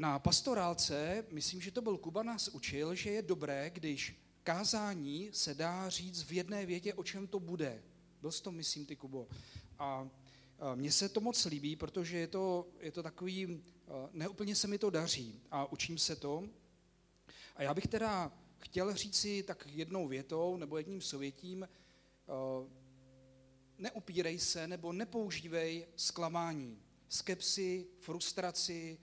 na pastorálce, myslím, že to byl Kuba, nás učil, že je dobré, když kázání se dá říct v jedné větě, o čem to bude. Byl to, myslím, ty, Kubo. A mně se to moc líbí, protože je to, je to takový, neúplně se mi to daří a učím se to. A já bych teda chtěl říct si tak jednou větou nebo jedním sovětím, neupírej se nebo nepoužívej zklamání, skepsy, frustraci,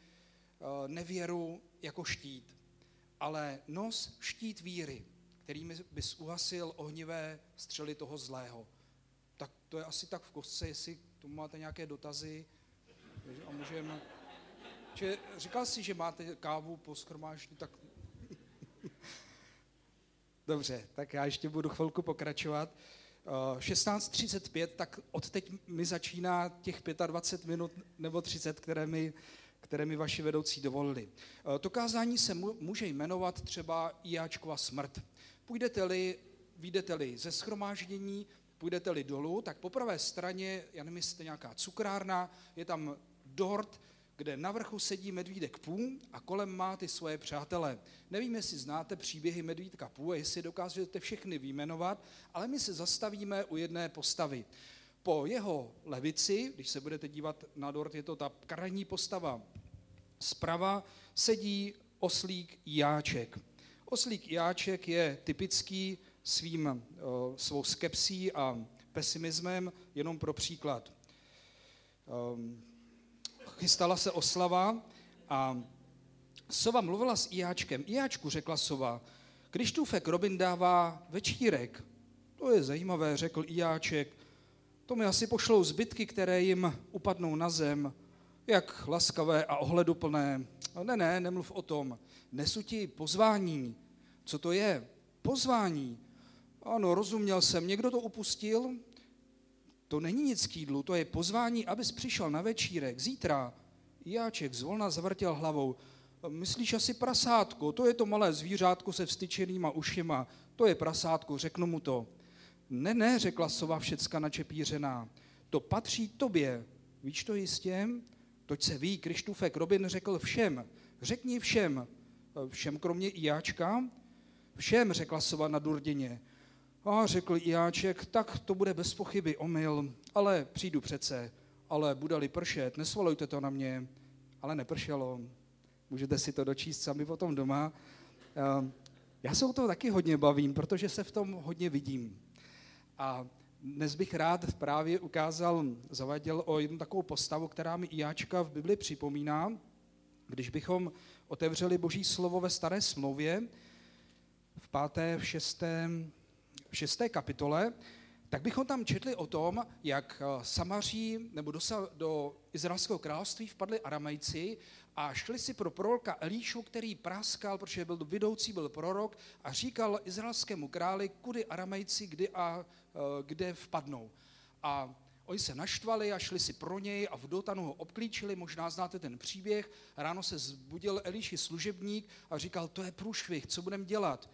nevěru jako štít, ale nos štít víry, kterými bys uhasil ohnivé střely toho zlého. Tak to je asi tak v kostce, jestli tomu máte nějaké dotazy a můžeme... Čiže říkal jsi, že máte kávu po schromáždění, tak... Dobře, tak já ještě budu chvilku pokračovat. 16.35, tak od teď mi začíná těch 25 minut nebo 30, které mi, které mi vaši vedoucí dovolili. To kázání se může jmenovat třeba Iáčkova smrt. Půjdete-li, vyjdete-li ze schromáždění, půjdete-li dolů, tak po pravé straně, já nevím, jestli nějaká cukrárna, je tam dort, kde na vrchu sedí medvídek Pů a kolem má ty svoje přátele. Nevím, jestli znáte příběhy medvídka Pů a jestli dokážete všechny výjmenovat, ale my se zastavíme u jedné postavy. Po jeho levici, když se budete dívat na dort, je to ta krajní postava zprava, sedí oslík Jáček. Oslík Jáček je typický svým, svou skepsí a pesimismem, jenom pro příklad. Ehm, chystala se oslava a Sova mluvila s Ijáčkem. Ijáčku, řekla Sova, Krištůfek Robin dává večírek. To je zajímavé, řekl Ijáček. To mi asi pošlou zbytky, které jim upadnou na zem. Jak laskavé a ohleduplné. Ne, ne, nemluv o tom. Nesu ti pozvání. Co to je? Pozvání. Ano, rozuměl jsem. Někdo to upustil? To není nic k jídlu, to je pozvání, abys přišel na večírek zítra. Jáček zvolna zavrtěl hlavou. Myslíš asi prasátko, to je to malé zvířátko se vstyčenýma ušima. To je prasátko, řeknu mu to. Ne, ne, řekla sova všecka načepířená. To patří tobě. Víš to jistě? Toť se ví, Krištůfek Robin řekl všem. Řekni všem. Všem kromě Ijáčka? Všem, řekla sova na Durdině. A řekl Jáček, tak to bude bez pochyby omyl, ale přijdu přece. Ale bude-li pršet, nesvalujte to na mě. Ale nepršelo. Můžete si to dočíst sami potom doma. Já se o to taky hodně bavím, protože se v tom hodně vidím. A dnes bych rád právě ukázal, zavadil o jednu takovou postavu, která mi Jáčka v Bibli připomíná. Když bychom otevřeli Boží slovo ve staré smlouvě, v páté, v šesté, v šesté kapitole, tak bychom tam četli o tom, jak eh, Samaří nebo do, do Izraelského království vpadli aramejci a šli si pro proroka Elíšu, který praskal, protože byl vidoucí, byl prorok a říkal izraelskému králi, kudy aramejci, kdy a kde vpadnou. A Oni se naštvali a šli si pro něj a v Dotanu ho obklíčili, možná znáte ten příběh. Ráno se zbudil Elíši služebník a říkal, to je průšvih, co budeme dělat?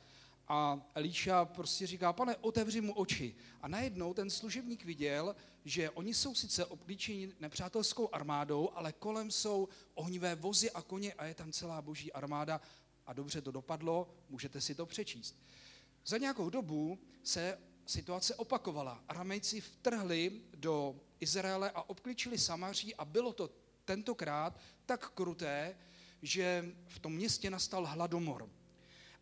A Elíša prostě říká, pane, otevři mu oči. A najednou ten služebník viděl, že oni jsou sice obklíčeni nepřátelskou armádou, ale kolem jsou ohnivé vozy a koně a je tam celá boží armáda. A dobře to dopadlo, můžete si to přečíst. Za nějakou dobu se situace opakovala. Aramejci vtrhli do Izraele a obklíčili Samaří a bylo to tentokrát tak kruté, že v tom městě nastal hladomor.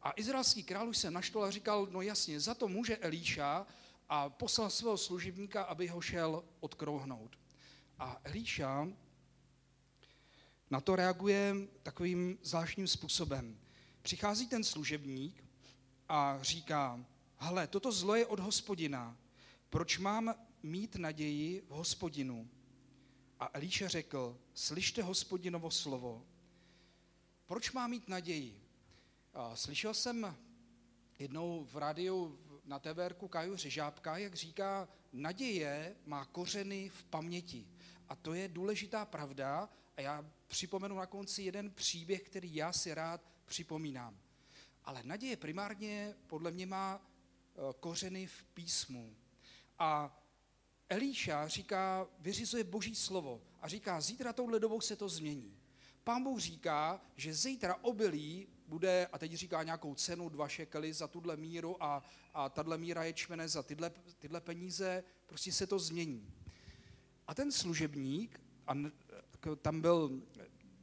A izraelský král už se naštval a říkal, no jasně, za to může Elíša a poslal svého služebníka, aby ho šel odkrouhnout. A Elíša na to reaguje takovým zvláštním způsobem. Přichází ten služebník a říká, hele, toto zlo je od hospodina, proč mám mít naději v hospodinu? A Elíša řekl, slyšte hospodinovo slovo. Proč mám mít naději? Slyšel jsem jednou v rádiu na TVRku Kaju Řežábka, jak říká, naděje má kořeny v paměti. A to je důležitá pravda a já připomenu na konci jeden příběh, který já si rád připomínám. Ale naděje primárně podle mě má kořeny v písmu. A Elíša říká, vyřizuje boží slovo a říká, zítra touhle dobou se to změní. Pán Bůh říká, že zítra obilí bude, a teď říká nějakou cenu, dva šekely za tuhle míru a, a tahle míra je čmene za tyhle, tyhle peníze, prostě se to změní. A ten služebník, a tam byl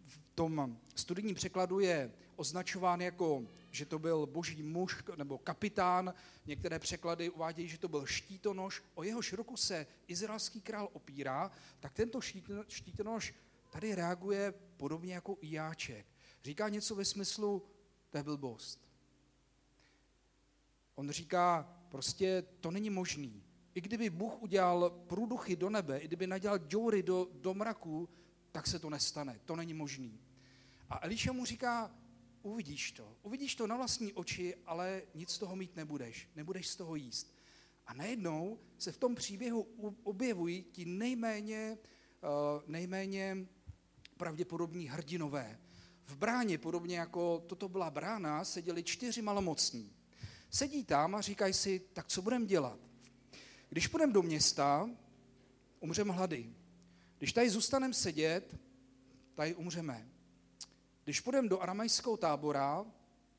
v tom studijním překladu je označován jako, že to byl boží muž nebo kapitán, některé překlady uvádějí, že to byl štítonož, o jeho ruku se izraelský král opírá, tak tento štítonož tady reaguje podobně jako Ijáček. Říká něco ve smyslu, to je blbost. On říká, prostě to není možný. I kdyby Bůh udělal průduchy do nebe, i kdyby nadělal džoury do, do mraku, tak se to nestane. To není možný. A Eliša mu říká, uvidíš to. Uvidíš to na vlastní oči, ale nic z toho mít nebudeš. Nebudeš z toho jíst. A najednou se v tom příběhu objevují ti nejméně, uh, nejméně pravděpodobní hrdinové. V bráně, podobně jako toto byla brána, seděli čtyři malomocní. Sedí tam a říkají si, tak co budeme dělat? Když půjdeme do města, umřeme hlady. Když tady zůstaneme sedět, tady umřeme. Když půjdeme do aramajského tábora,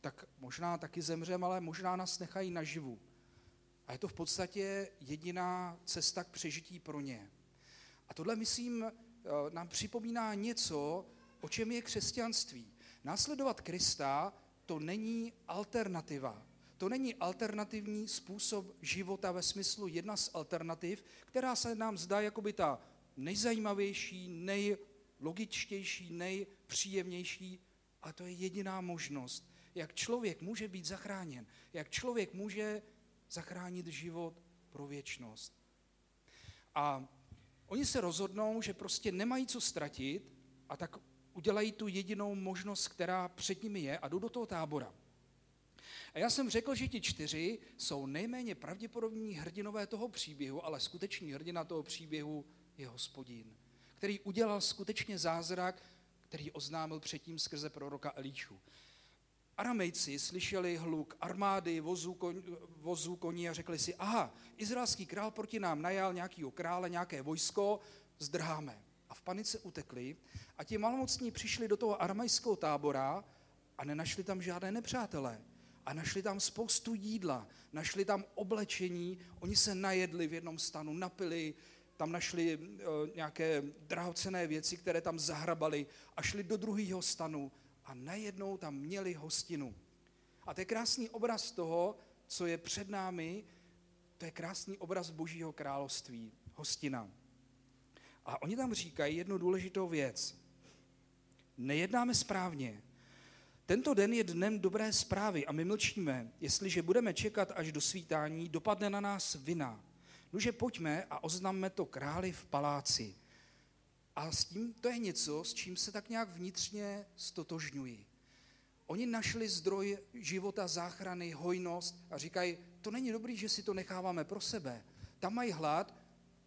tak možná taky zemřeme, ale možná nás nechají naživu. A je to v podstatě jediná cesta k přežití pro ně. A tohle, myslím, eh, nám připomíná něco, o čem je křesťanství. Následovat Krista to není alternativa. To není alternativní způsob života ve smyslu jedna z alternativ, která se nám zdá jako by ta nejzajímavější, nejlogičtější, nejpříjemnější, a to je jediná možnost, jak člověk může být zachráněn, jak člověk může zachránit život pro věčnost. A oni se rozhodnou, že prostě nemají co ztratit a tak udělají tu jedinou možnost, která před nimi je a jdou do toho tábora. A já jsem řekl, že ti čtyři jsou nejméně pravděpodobní hrdinové toho příběhu, ale skutečný hrdina toho příběhu je hospodin, který udělal skutečně zázrak, který oznámil předtím skrze proroka Elíšu. Aramejci slyšeli hluk armády, vozů, kon, vozů koní a řekli si, aha, izraelský král proti nám najal nějakého krále, nějaké vojsko, zdrháme. A v panice utekli a ti malomocní přišli do toho aramejského tábora a nenašli tam žádné nepřátelé. A našli tam spoustu jídla, našli tam oblečení, oni se najedli v jednom stanu, napili, tam našli uh, nějaké drahocené věci, které tam zahrabali a šli do druhého stanu a najednou tam měli hostinu. A to je krásný obraz toho, co je před námi, to je krásný obraz Božího království, hostina. A oni tam říkají jednu důležitou věc. Nejednáme správně. Tento den je dnem dobré zprávy a my mlčíme. Jestliže budeme čekat až do svítání, dopadne na nás vina. Nože pojďme a oznamme to králi v paláci. A s tím to je něco, s čím se tak nějak vnitřně stotožňuji. Oni našli zdroj života, záchrany, hojnost a říkají, to není dobrý, že si to necháváme pro sebe. Tam mají hlad,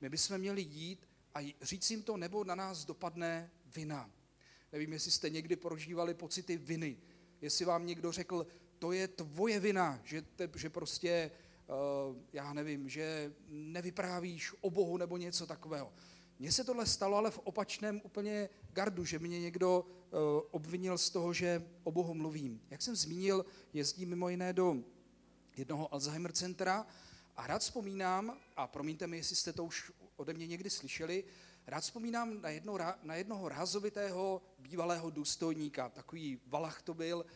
my bychom měli jít a říct jim to, nebo na nás dopadne vina. Nevím, jestli jste někdy prožívali pocity viny. Jestli vám někdo řekl, to je tvoje vina, že, te, že prostě já nevím, že nevyprávíš o Bohu nebo něco takového. Mně se tohle stalo, ale v opačném úplně gardu, že mě někdo eh, obvinil z toho, že o Bohu mluvím. Jak jsem zmínil, jezdím mimo jiné do jednoho Alzheimer centra a rád vzpomínám, a promiňte mi, jestli jste to už ode mě někdy slyšeli, rád vzpomínám na, jedno, na jednoho rázovitého bývalého důstojníka, takový valach to byl,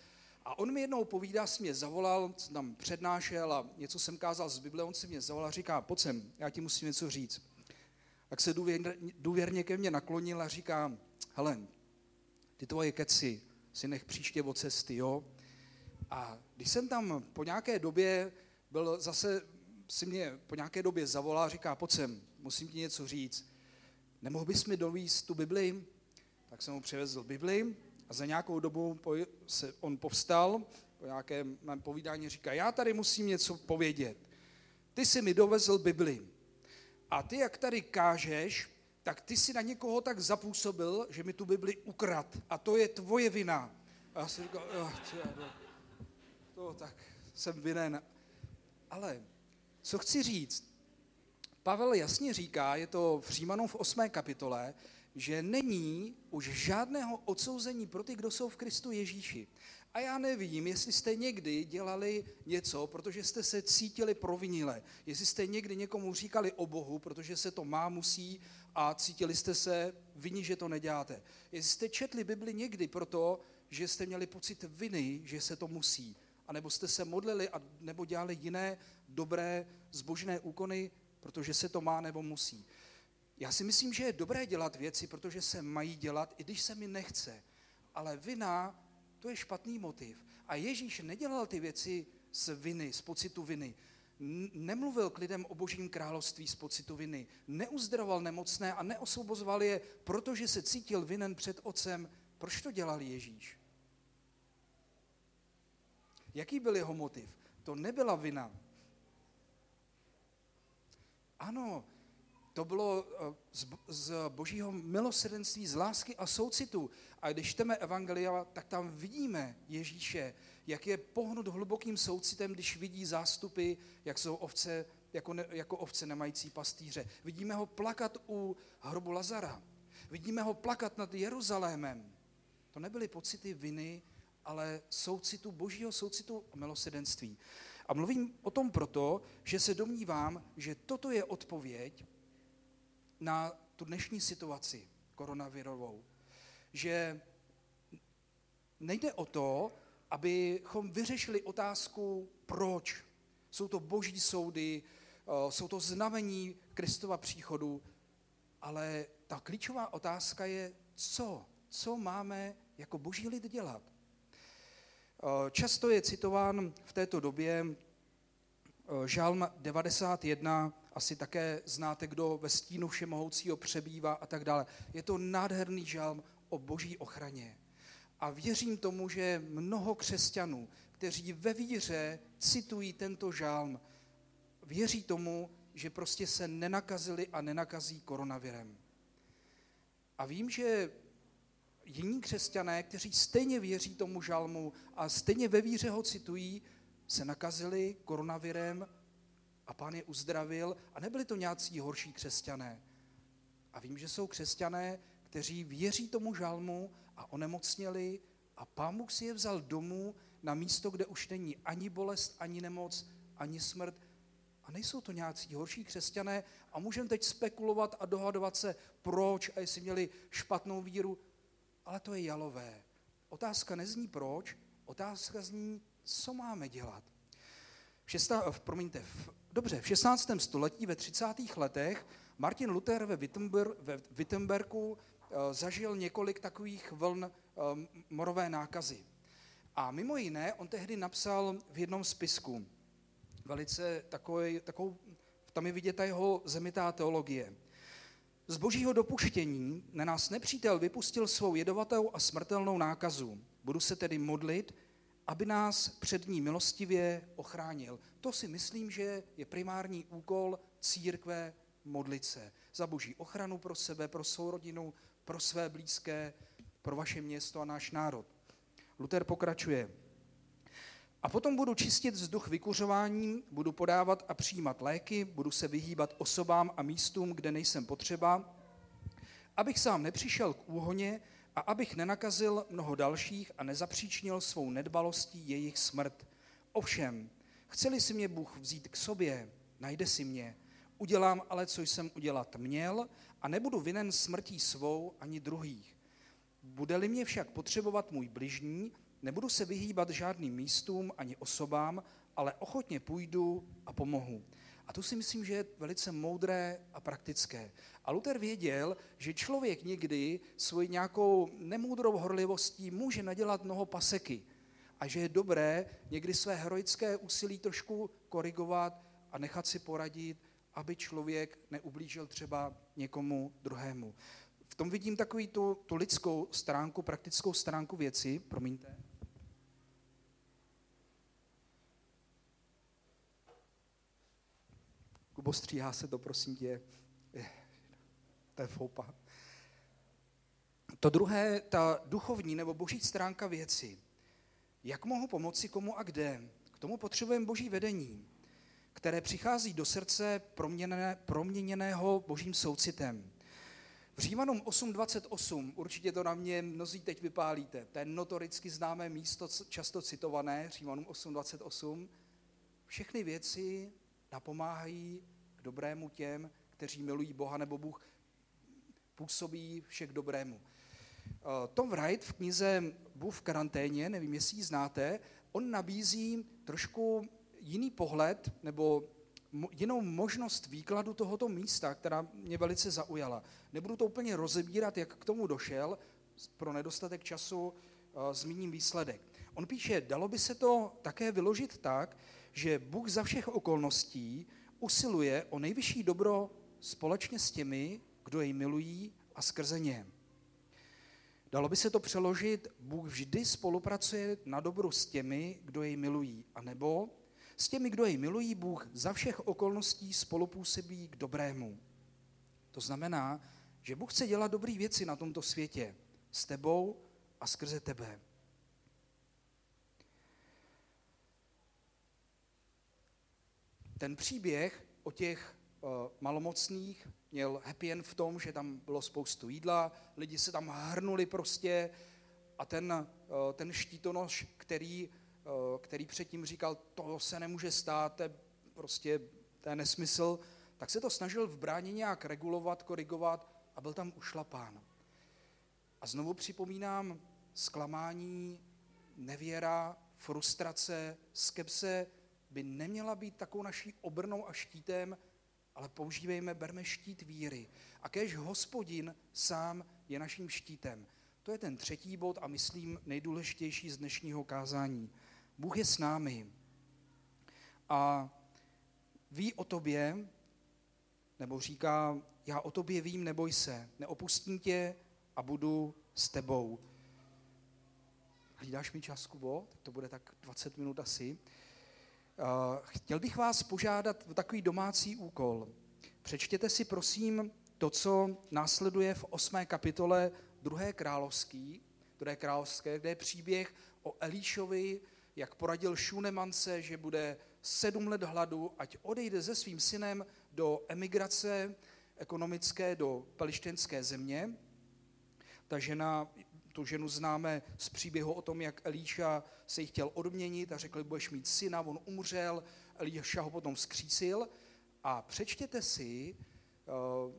a on mi jednou povídá, si mě zavolal, tam přednášel a něco jsem kázal z Bible, on si mě zavolal a říká, pojď sem, já ti musím něco říct. Tak se důvěrně ke mně naklonil a říká, Helen, ty tvoje keci si nech příště od cesty, jo? A když jsem tam po nějaké době byl zase, si mě po nějaké době zavolal a říká, pojď sem, musím ti něco říct. Nemohl bys mi dovíst tu Bibli? Tak jsem mu přivezl Bibli a za nějakou dobu se on povstal, po nějakém mém povídání říká, já tady musím něco povědět. Ty jsi mi dovezl Bibli. A ty, jak tady kážeš, tak ty si na někoho tak zapůsobil, že mi tu Bibli ukrad. A to je tvoje vina. A já si říkal, oh, to, to tak jsem vinen. Ale co chci říct? Pavel jasně říká, je to v Římanům v 8. kapitole, že není už žádného odsouzení pro ty, kdo jsou v Kristu Ježíši. A já nevím, jestli jste někdy dělali něco, protože jste se cítili provinile. Jestli jste někdy někomu říkali o Bohu, protože se to má, musí a cítili jste se viní, že to neděláte. Jestli jste četli Bibli někdy proto, že jste měli pocit viny, že se to musí. A nebo jste se modlili a nebo dělali jiné dobré zbožné úkony, protože se to má nebo musí. Já si myslím, že je dobré dělat věci, protože se mají dělat, i když se mi nechce. Ale vina, to je špatný motiv. A Ježíš nedělal ty věci z viny, z pocitu viny. Nemluvil k lidem o božím království z pocitu viny. Neuzdravoval nemocné a neosvobozoval je, protože se cítil vinen před otcem. Proč to dělal Ježíš? Jaký byl jeho motiv? To nebyla vina. Ano, to bylo eh, z, z božího milosrdenství, z lásky a soucitu. A když čteme Evangelia, tak tam vidíme Ježíše, jak je pohnut hlubokým soucitem, když vidí zástupy, jak jsou ovce, jako, ne, jako ovce nemající pastýře. Vidíme ho plakat u hrobu Lazara. Vidíme ho plakat nad Jeruzalémem. To nebyly pocity viny, ale soucitu, božího soucitu a milosedenství. A mluvím o tom proto, že se domnívám, že toto je odpověď na tu dnešní situaci koronavirovou. Že nejde o to, abychom vyřešili otázku, proč. Jsou to boží soudy, eh, jsou to znamení Kristova příchodu, ale ta klíčová otázka je, co? Co máme jako boží lid dělat? Eh, často je citován v této době eh, žalm 91, asi také znáte, kdo ve stínu všemohoucího přebývá a tak dále. Je to nádherný žalm o boží ochraně. A věřím tomu, že mnoho křesťanů, kteří ve víře citují tento žálm, věří tomu, že prostě se nenakazili a nenakazí koronavirem. A vím, že jiní křesťané, kteří stejně věří tomu žalmu a stejně ve víře ho citují, se nakazili koronavirem a pán je uzdravil a nebyli to nějací horší křesťané. A vím, že jsou křesťané, kteří věří tomu žalmu a onemocněli a pán Bůh si je vzal domů na místo, kde už není ani bolest, ani nemoc, ani smrt. A nejsou to nějací horší křesťané a můžeme teď spekulovat a dohadovat se, proč a jestli měli špatnou víru ale to je jalové. Otázka nezní proč, otázka zní, co máme dělat. V šestá, v, promiňte, v, dobře, v 16. století ve 30. letech Martin Luther ve, Wittenber, ve Wittenbergu uh, zažil několik takových vln uh, morové nákazy. A mimo jiné, on tehdy napsal v jednom spisku, velice takový, takovou, tam je vidět ta jeho zemitá teologie. Z božího dopuštění na nás nepřítel vypustil svou jedovatou a smrtelnou nákazu. Budu se tedy modlit, aby nás před ní milostivě ochránil. To si myslím, že je primární úkol církve modlit se za boží ochranu pro sebe, pro svou rodinu, pro své blízké, pro vaše město a náš národ. Luther pokračuje. A potom budu čistit vzduch vykuřováním, budu podávat a přijímat léky, budu se vyhýbat osobám a místům, kde nejsem potřeba, abych sám nepřišel k úhoně a abych nenakazil mnoho dalších a nezapříčnil svou nedbalostí jejich smrt. Ovšem, chceli si mě Bůh vzít k sobě, najde si mě. Udělám ale, co jsem udělat měl a nebudu vinen smrtí svou ani druhých. Bude-li mě však potřebovat můj bližní, Nebudu se vyhýbat žádným místům ani osobám, ale ochotně půjdu a pomohu. A to si myslím, že je velice moudré a praktické. A Luther věděl, že člověk někdy svoji nějakou nemoudrou horlivostí může nadělat mnoho paseky. A že je dobré někdy své heroické úsilí trošku korigovat a nechat si poradit, aby člověk neublížil třeba někomu druhému. V tom vidím takový tu, tu lidskou stránku, praktickou stránku věci, promiňte. Kubo, stříhá se to, prosím tě. To je foupa. To druhé, ta duchovní nebo boží stránka věci. Jak mohu pomoci komu a kde? K tomu potřebujeme boží vedení, které přichází do srdce proměněné, proměněného božím soucitem. V Římanům 8.28, určitě to na mě mnozí teď vypálíte, to je notoricky známé místo, často citované, Římanům 8.28, všechny věci napomáhají k dobrému těm, kteří milují Boha, nebo Bůh působí všech dobrému. Eh, Tom Wright v knize Bůh v karanténě, nevím, jestli ji znáte, on nabízí trošku jiný pohled nebo jinou možnost výkladu tohoto místa, která mě velice zaujala. Nebudu to úplně rozebírat, jak k tomu došel, pro nedostatek času zmíním výsledek. On píše, dalo by se to také vyložit tak, že Bůh za všech okolností usiluje o nejvyšší dobro společně s těmi, kdo jej milují a skrze ně. Dalo by se to přeložit, Bůh vždy spolupracuje na dobru s těmi, kdo jej milují, anebo s těmi, kdo jej milují, Bůh za všech okolností spolupůsobí k dobrému. To znamená, že Bůh chce dělat dobré věci na tomto světě s tebou a skrze tebe. Ten příběh o těch malomocných měl happy end v tom, že tam bylo spoustu jídla, lidi se tam hrnuli prostě a ten, ten štítonož, který, který předtím říkal, to se nemůže stát, to je prostě to je nesmysl, tak se to snažil v bráně nějak regulovat, korigovat a byl tam ušlapán. A znovu připomínám zklamání, nevěra, frustrace, skepse, by neměla být takovou naší obrnou a štítem, ale používejme, berme štít víry. A kež hospodin sám je naším štítem. To je ten třetí bod a myslím nejdůležitější z dnešního kázání. Bůh je s námi a ví o tobě, nebo říká, já o tobě vím, neboj se, neopustím tě a budu s tebou. Hlídáš mi čas, Kubo? Tak to bude tak 20 minut asi. Eh, chtěl bych vás požádat o takový domácí úkol. Přečtěte si prosím to, co následuje v 8. kapitole 2. královský, 2. královské, kde je příběh o Elíšovi, jak poradil Šunemance, že bude sedm let hladu, ať odejde se svým synem do emigrace ekonomické do palištěnské země. Ta žena tu ženu známe z příběhu o tom, jak Elíša se jí chtěl odměnit a řekl, budeš mít syna, on umřel, Elíša ho potom vzkřísil. A přečtěte si, eh,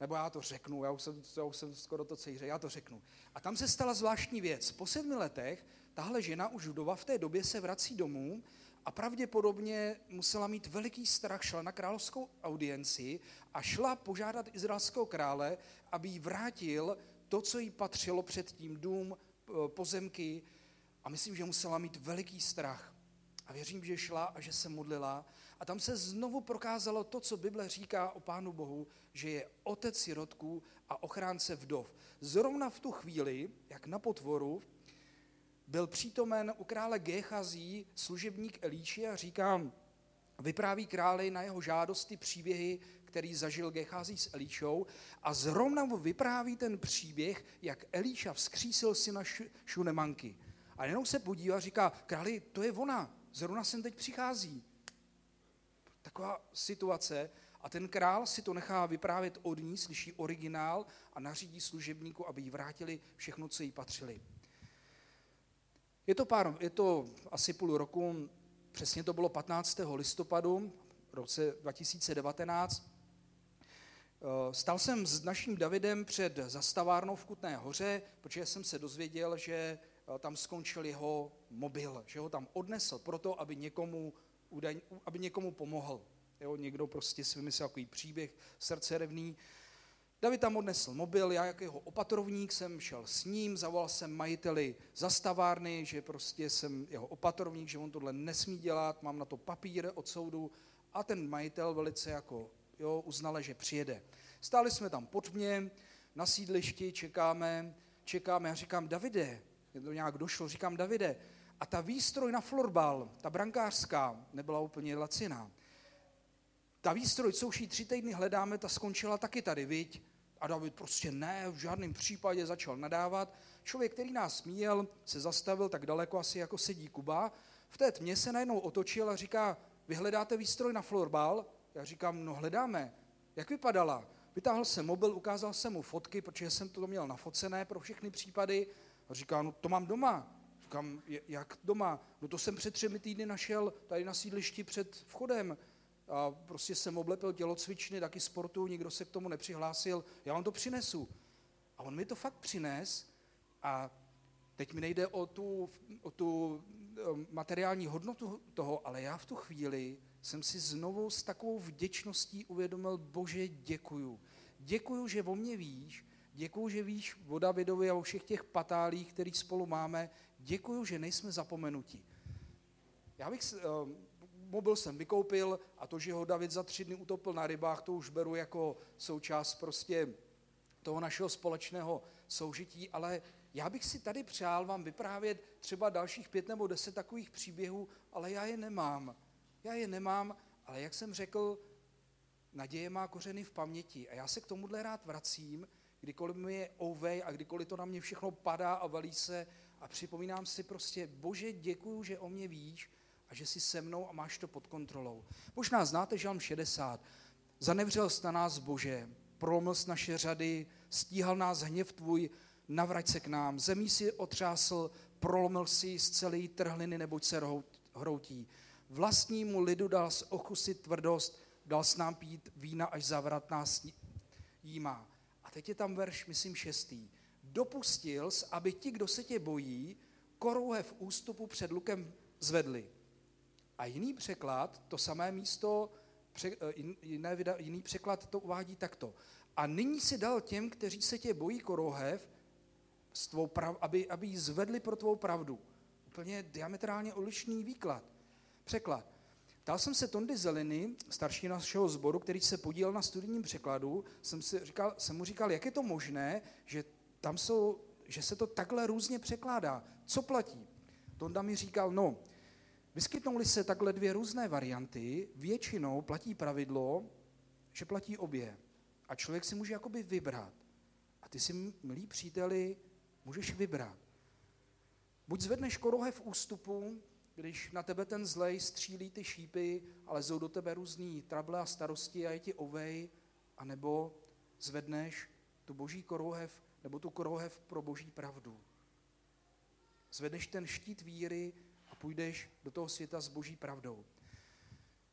nebo já to řeknu, já už jsem, já už jsem skoro to celý já to řeknu. A tam se stala zvláštní věc. Po sedmi letech tahle žena, už vdova, v té době se vrací domů a pravděpodobně musela mít veliký strach, šla na královskou audienci a šla požádat izraelského krále, aby jí vrátil to, co jí patřilo předtím, dům, pozemky, a myslím, že musela mít veliký strach. A věřím, že šla a že se modlila. A tam se znovu prokázalo to, co Bible říká o Pánu Bohu, že je otec sirotků a ochránce vdov. Zrovna v tu chvíli, jak na potvoru, byl přítomen u krále Géchazí služebník Elíši a říká, vypráví králi na jeho žádosti příběhy, který zažil Gechází s Elíšou a zrovna mu vypráví ten příběh, jak Elíša vzkřísil syna Šunemanky. A jenom se podívá a říká, králi, to je ona, zrovna sem teď přichází. Taková situace a ten král si to nechá vyprávět od ní, slyší originál a nařídí služebníku, aby jí vrátili všechno, co jí patřili. Je to, pár, je to asi půl roku, přesně to bylo 15. listopadu roce 2019. Eh, stal jsem s naším Davidem před zastavárnou v Kutné hoře, protože jsem se dozvěděl, že eh, tam skončil jeho mobil, že ho tam odnesl proto, aby někomu, aby někomu pomohl. Jo, někdo prostě si vymyslel takový příběh, srdce revný. David tam odnesl mobil, já jako jeho opatrovník jsem šel s ním, zavolal jsem majiteli zastavárny, že prostě jsem jeho opatrovník, že on tohle nesmí dělat, mám na to papír od soudu a ten majitel velice jako jo, uznala, že přijede. Stáli jsme tam pod mě, na sídlišti, čekáme, čekáme a říkám, Davide, je to nějak došlo, říkám, Davide, a ta výstroj na florbal, ta brankářská, nebyla úplně laciná. Ta výstroj, co už jí tři týdny hledáme, ta skončila taky tady, viď? A David prostě ne, v žádném případě začal nadávat. Člověk, který nás míjel, se zastavil tak daleko asi jako sedí Kuba. V té tmě se najednou otočil a říká, vy hledáte výstroj na florbal? Já říkám, no hledáme. Jak vypadala? vytáhl jsem mobil, ukázal jsem mu fotky, protože jsem to měl nafocené pro všechny případy. A říká, no to mám doma. Říkám, jak doma? No to jsem před třemi týdny našel tady na sídlišti před vchodem. A prostě jsem oblepil tělocvičny, taky sportu, nikdo se k tomu nepřihlásil. Já vám to přinesu. A on mi to fakt přines a teď mi nejde o tu, o tu um, materiální hodnotu toho, ale já v tu chvíli jsem si znovu s takovou vděčností uvědomil, bože, děkuju. Děkuju, že o mě víš, děkuju, že víš o Davidovi a o všech těch patálích, který spolu máme, děkuju, že nejsme zapomenuti. Já bych, um, mobil jsem vykoupil a to, že ho David za tři dny utopil na rybách, to už beru jako součást prostě toho našeho společného soužití, ale já bych si tady přál vám vyprávět třeba dalších pět nebo deset takových příběhů, ale já je nemám. Já je nemám, ale jak jsem řekl, naděje má kořeny v paměti. A já se k tomuhle rád vracím, kdykoliv mi je ouvej a kdykoliv to na mě všechno padá a valí se a připomínám si prostě, bože, děkuju, že o mě víš a že jsi se mnou a máš to pod kontrolou. Možná znáte Žalm 60. Zanevřel jsi na nás, Bože, prolomil jsi naše řady, stíhal nás hněv tvůj, navrať se k nám. Zemí si otřásl, prolomil si z celé trhliny, neboť se hroutí. Vlastnímu lidu dal z tvrdost, dal s nám pít vína, až zavrat nás jímá. A teď je tam verš, myslím, šestý. Dopustil aby ti, kdo se tě bojí, korouhe v ústupu před lukem zvedli. A jiný překlad, to samé místo, eh, jiné, jiný překlad to uvádí takto. A nyní si dal těm, kteří se tě bojí korohev, s aby, aby ji zvedli pro tvou pravdu. Úplně diametrálně odlišný výklad. Překlad. Ptal jsem se Tondy Zeliny, starší našeho sboru, který se podílel na studijním překladu, jsem, si říkal, jsem mu říkal, jak je to možné, že tam jsou, že se to takhle různě překládá. Co platí? Tonda mi říkal, no, vyskytnou se takhle dvě různé varianty, většinou platí pravidlo, že platí obě. A člověk si může jakoby vybrat. A ty si, milí příteli, můžeš vybrat. Buď zvedneš korohe v ústupu, když na tebe ten zlej střílí ty šípy, ale jsou do tebe různý trable a starosti a je ti ovej, anebo zvedneš tu boží korohev, nebo tu korohev pro boží pravdu. Zvedneš ten štít víry a půjdeš do toho světa s boží pravdou.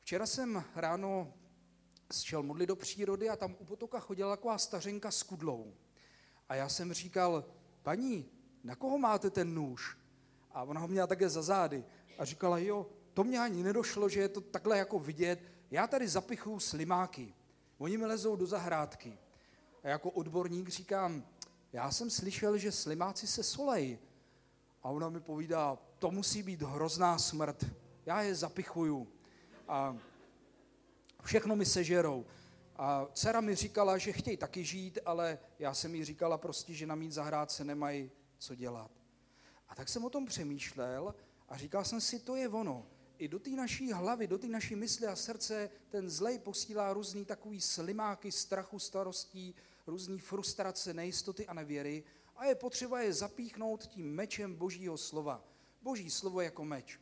Včera jsem ráno šel modlit do přírody a tam u potoka chodila taková stařenka s kudlou. A já jsem říkal, paní, na koho máte ten nůž? A ona ho měla také za zády. A říkala, jo, to mě ani nedošlo, že je to takhle jako vidět. Já tady zapichuju slimáky. Oni mi lezou do zahrádky. A jako odborník říkám, já jsem slyšel, že slimáci se solej. A ona mi povídá, to musí být hrozná smrt. Já je zapichuju. A všechno mi sežerou. A dcera mi říkala, že chtějí taky žít, ale já jsem jí říkala prostě, že na mít zahrádce nemají co dělat. A tak jsem o tom přemýšlel a říkal jsem si, to je ono. I do té naší hlavy, do té naší mysli a srdce ten zlej posílá různý takový slimáky strachu, starostí, různý frustrace, nejistoty a nevěry a je potřeba je zapíchnout tím mečem božího slova. Boží slovo jako meč.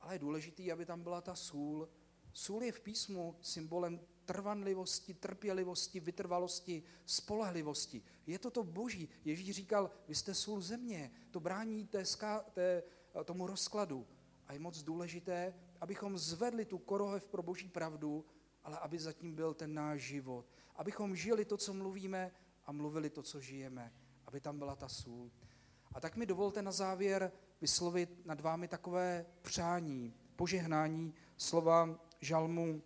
Ale je důležité, aby tam byla ta sůl. Sůl je v písmu symbolem trvanlivosti, trpělivosti, vytrvalosti, spolehlivosti. Je to to boží. Ježíš říkal, vy jste sůl země, to brání té, ska, té, tomu rozkladu. A je moc důležité, abychom zvedli tu korohev pro boží pravdu, ale aby zatím byl ten náš život. Abychom žili to, co mluvíme a mluvili to, co žijeme. Aby tam byla ta sůl. A tak mi dovolte na závěr vyslovit nad vámi takové přání, požehnání slova žalmu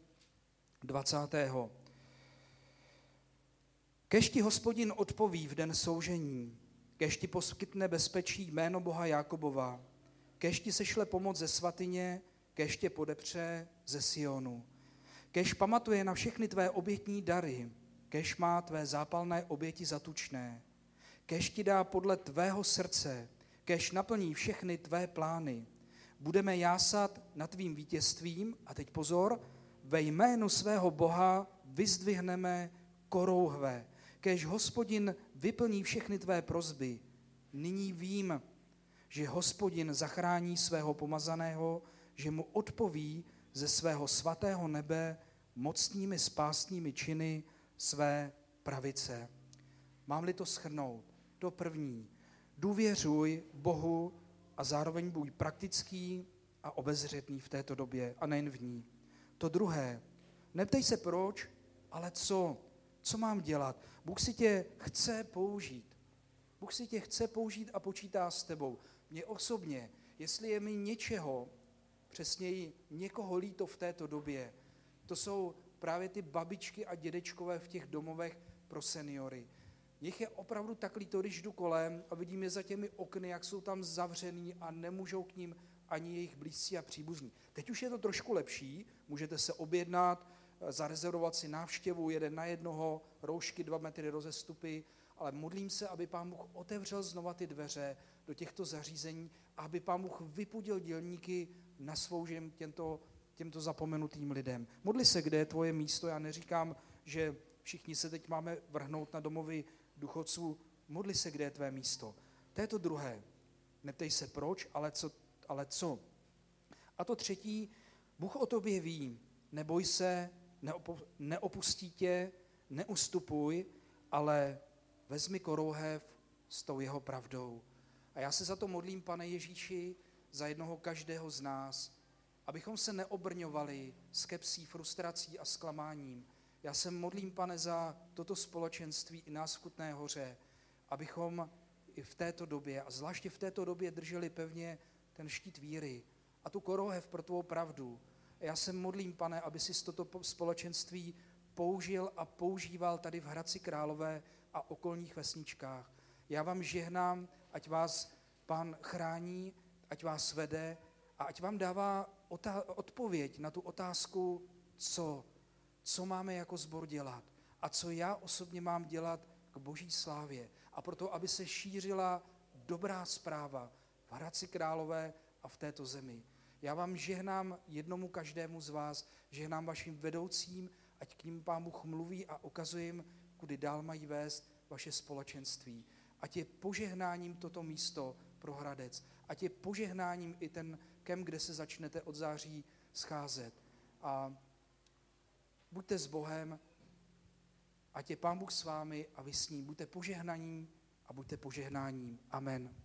20. Kež ti hospodin odpoví v den soužení, kež ti poskytne bezpečí jméno Boha Jákobova, kež ti sešle pomoc ze svatyně, kež tě podepře ze Sionu, kež pamatuje na všechny tvé obětní dary, kež má tvé zápalné oběti zatučné, kež ti dá podle tvého srdce, kež naplní všechny tvé plány. Budeme jásat nad tvým vítězstvím, a teď pozor, ve jménu svého Boha vyzdvihneme korouhve, kež hospodin vyplní všechny tvé prozby. Nyní vím, že hospodin zachrání svého pomazaného, že mu odpoví ze svého svatého nebe mocnými spásnými činy své pravice. Mám-li to schrnout, to první, důvěřuj Bohu a zároveň buď praktický a obezřetný v této době a nejen v ní. To druhé, neptej se proč, ale co, co mám dělat. Bůh si tě chce použít. Bůh si tě chce použít a počítá s tebou. Mně osobně, jestli je mi něčeho, přesněji někoho líto v této době, to jsou právě ty babičky a dědečkové v těch domovech pro seniory. Nich je opravdu tak líto, když jdu kolem a vidím je za těmi okny, jak jsou tam zavřený a nemůžou k ním ani jejich blízcí a příbuzní. Teď už je to trošku lepší, můžete se objednat, eh, zarezervovat si návštěvu jeden na jednoho, roušky dva metry rozestupy, ale modlím se, aby pán Bůh otevřel znova ty dveře do těchto zařízení aby pán Bůh vypudil dělníky na svoužem těmto, těmto zapomenutým lidem. Modli se, kde je tvoje místo. Já neříkám, že všichni se teď máme vrhnout na domovy duchovců. Modli se, kde je tvé místo. To je to druhé. Neptej se proč, ale co. Ale co. A to třetí, Bůh o tobě ví. Neboj se, neopustí tě, neustupuj, ale vezmi korouhev s tou jeho pravdou. A já se za to modlím, pane Ježíši, za jednoho každého z nás, abychom se neobrňovali skepsí, frustrací a zklamáním. Já se modlím, pane, za toto společenství i nás v Kutné hoře, abychom i v této době, a zvláště v této době, drželi pevně ten štít víry a tu korohev pro tvou pravdu. A já se modlím, pane, aby si toto společenství použil a používal tady v Hradci Králové a okolních vesničkách. Já vám žehnám, ať vás pán chrání, ať vás vede a ať vám dává odpověď na tu otázku, co, co máme jako zbor dělat a co já osobně mám dělat k boží slávě. A proto, aby se šířila dobrá zpráva v Hradci Králové a v této zemi. Já vám žehnám jednomu každému z vás, žehnám vašim vedoucím, ať k ním Pán Bůh mluví a ukazuje jim, kudy dál mají vést vaše společenství. Ať je požehnáním toto místo pro Hradec. Ať je požehnáním i ten kem, kde se začnete od září scházet. A buďte s Bohem, ať je Pán Bůh s vámi a vy s ním. Buďte požehnaním a buďte požehnáním. Amen.